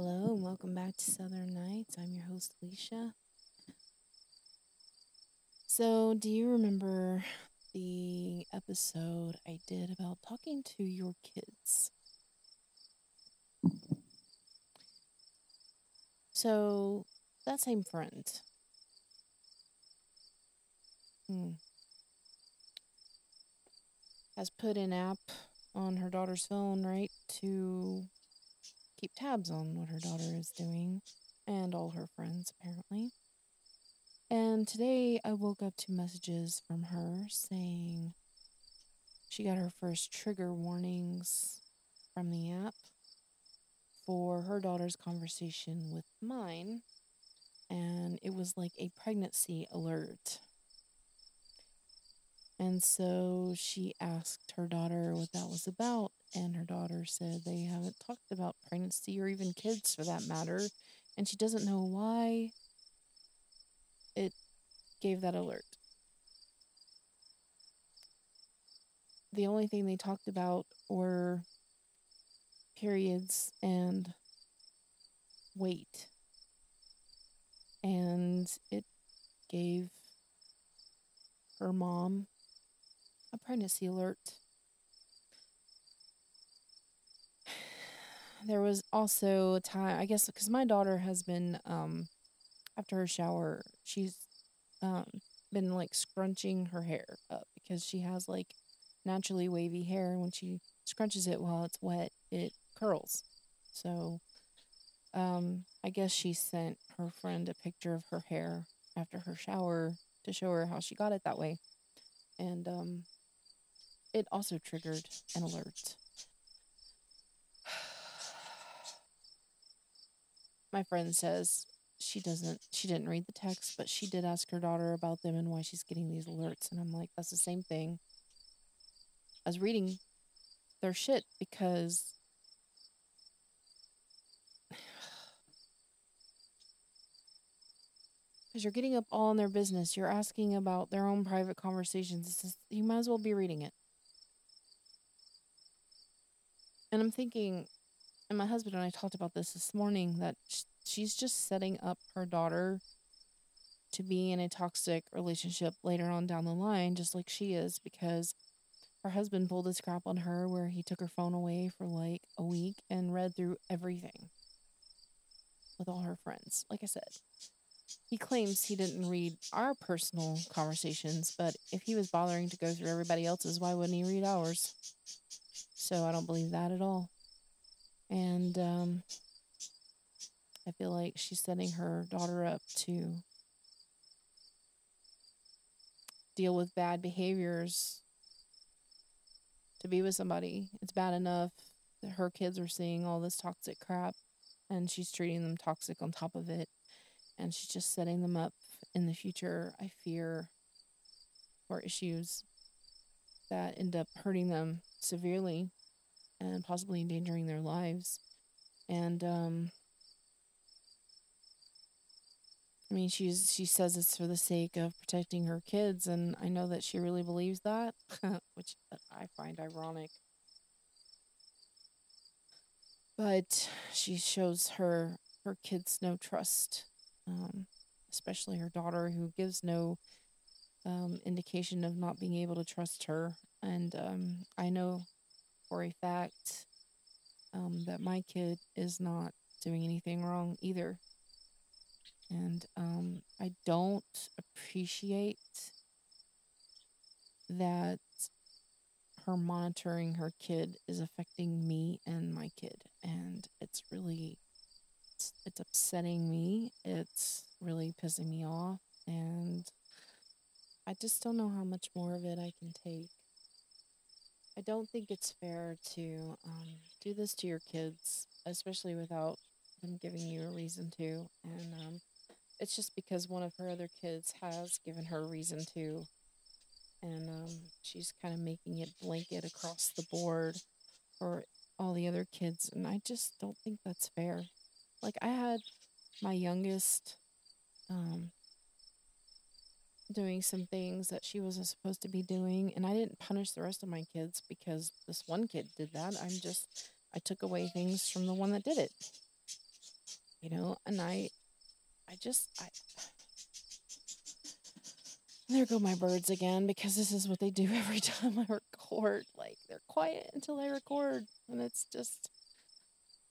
Hello and welcome back to Southern Nights. I'm your host, Alicia. So, do you remember the episode I did about talking to your kids? So, that same friend hmm, has put an app on her daughter's phone, right, to keep tabs on what her daughter is doing and all her friends, apparently. And today I woke up to messages from her saying she got her first trigger warnings from the app for her daughter's conversation with mine. And it was like a pregnancy alert. And so she asked her daughter what that was about, and her daughter said they haven't talked about pregnancy or even kids for that matter, and she doesn't know why it gave that alert. The only thing they talked about were periods and weight. And it gave her mom a pregnancy alert. There was also a time, I guess, because my daughter has been, um, after her shower, she's um, been like scrunching her hair up because she has like naturally wavy hair. And when she scrunches it while it's wet, it curls. So um, I guess she sent her friend a picture of her hair after her shower to show her how she got it that way. And um, it also triggered an alert. My friend says she doesn't she didn't read the text, but she did ask her daughter about them and why she's getting these alerts and I'm like that's the same thing as reading their shit because because you're getting up all in their business. You're asking about their own private conversations. Just, you might as well be reading it. And I'm thinking, and my husband and I talked about this this morning, that she's just setting up her daughter to be in a toxic relationship later on down the line, just like she is, because her husband pulled this crap on her where he took her phone away for like a week and read through everything with all her friends. Like I said, he claims he didn't read our personal conversations, but if he was bothering to go through everybody else's, why wouldn't he read ours? So I don't believe that at all. And um, I feel like she's setting her daughter up to deal with bad behaviors to be with somebody. It's bad enough that her kids are seeing all this toxic crap and she's treating them toxic on top of it. And she's just setting them up in the future, I fear, for issues that end up hurting them severely and possibly endangering their lives. And um, I mean, she's she says it's for the sake of protecting her kids, and I know that she really believes that, which I find ironic. But she shows her her kids no trust, um, especially her daughter, who gives no um, indication of not being able to trust her. And um, I know for a fact um, that my kid is not doing anything wrong either. And um, I don't appreciate that her monitoring her kid is affecting me and my kid. And it's really, it's, it's upsetting me. It's really pissing me off. And I just don't know how much more of it I can take. I don't think it's fair to um, do this to your kids, especially without them giving you a reason to. And um, it's just because one of her other kids has given her a reason to. And um, she's kind of making it blanket across the board for all the other kids. And I just don't think that's fair. Like, I had my youngest um, doing some things that she wasn't supposed to be doing and I didn't punish the rest of my kids because this one kid did that. I'm just I took away things from the one that did it. You know, and I I just I there go my birds again because this is what they do every time I record. Like they're quiet until I record and it's just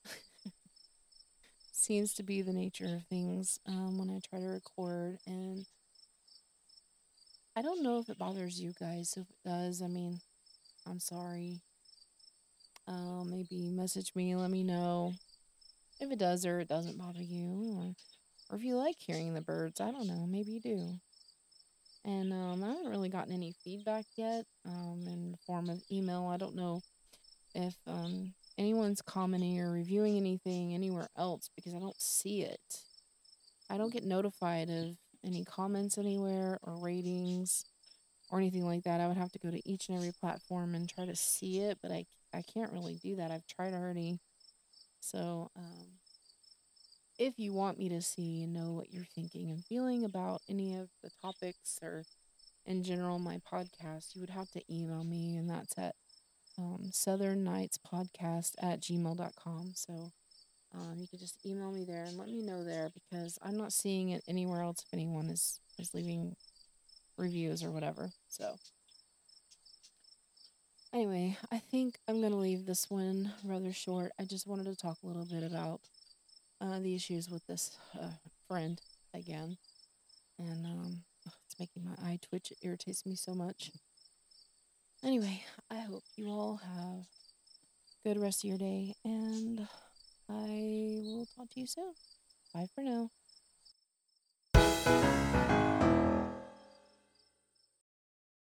seems to be the nature of things um, when I try to record and I don't know if it bothers you guys. If it does, I mean, I'm sorry. Uh, maybe message me, let me know if it does or it doesn't bother you, or, or if you like hearing the birds. I don't know, maybe you do. And um, I haven't really gotten any feedback yet um, in the form of email. I don't know if um, anyone's commenting or reviewing anything anywhere else because I don't see it. I don't get notified of any comments anywhere or ratings or anything like that. I would have to go to each and every platform and try to see it, but I, I can't really do that. I've tried already. So, um, if you want me to see and know what you're thinking and feeling about any of the topics or in general my podcast, you would have to email me, and that's at um, Southern Nights Podcast at gmail.com. So, um, you could just email me there and let me know there because I'm not seeing it anywhere else if anyone is, is leaving reviews or whatever. So, anyway, I think I'm going to leave this one rather short. I just wanted to talk a little bit about uh, the issues with this uh, friend again. And um, it's making my eye twitch. It irritates me so much. Anyway, I hope you all have good rest of your day and I will talk to you soon. Bye for now.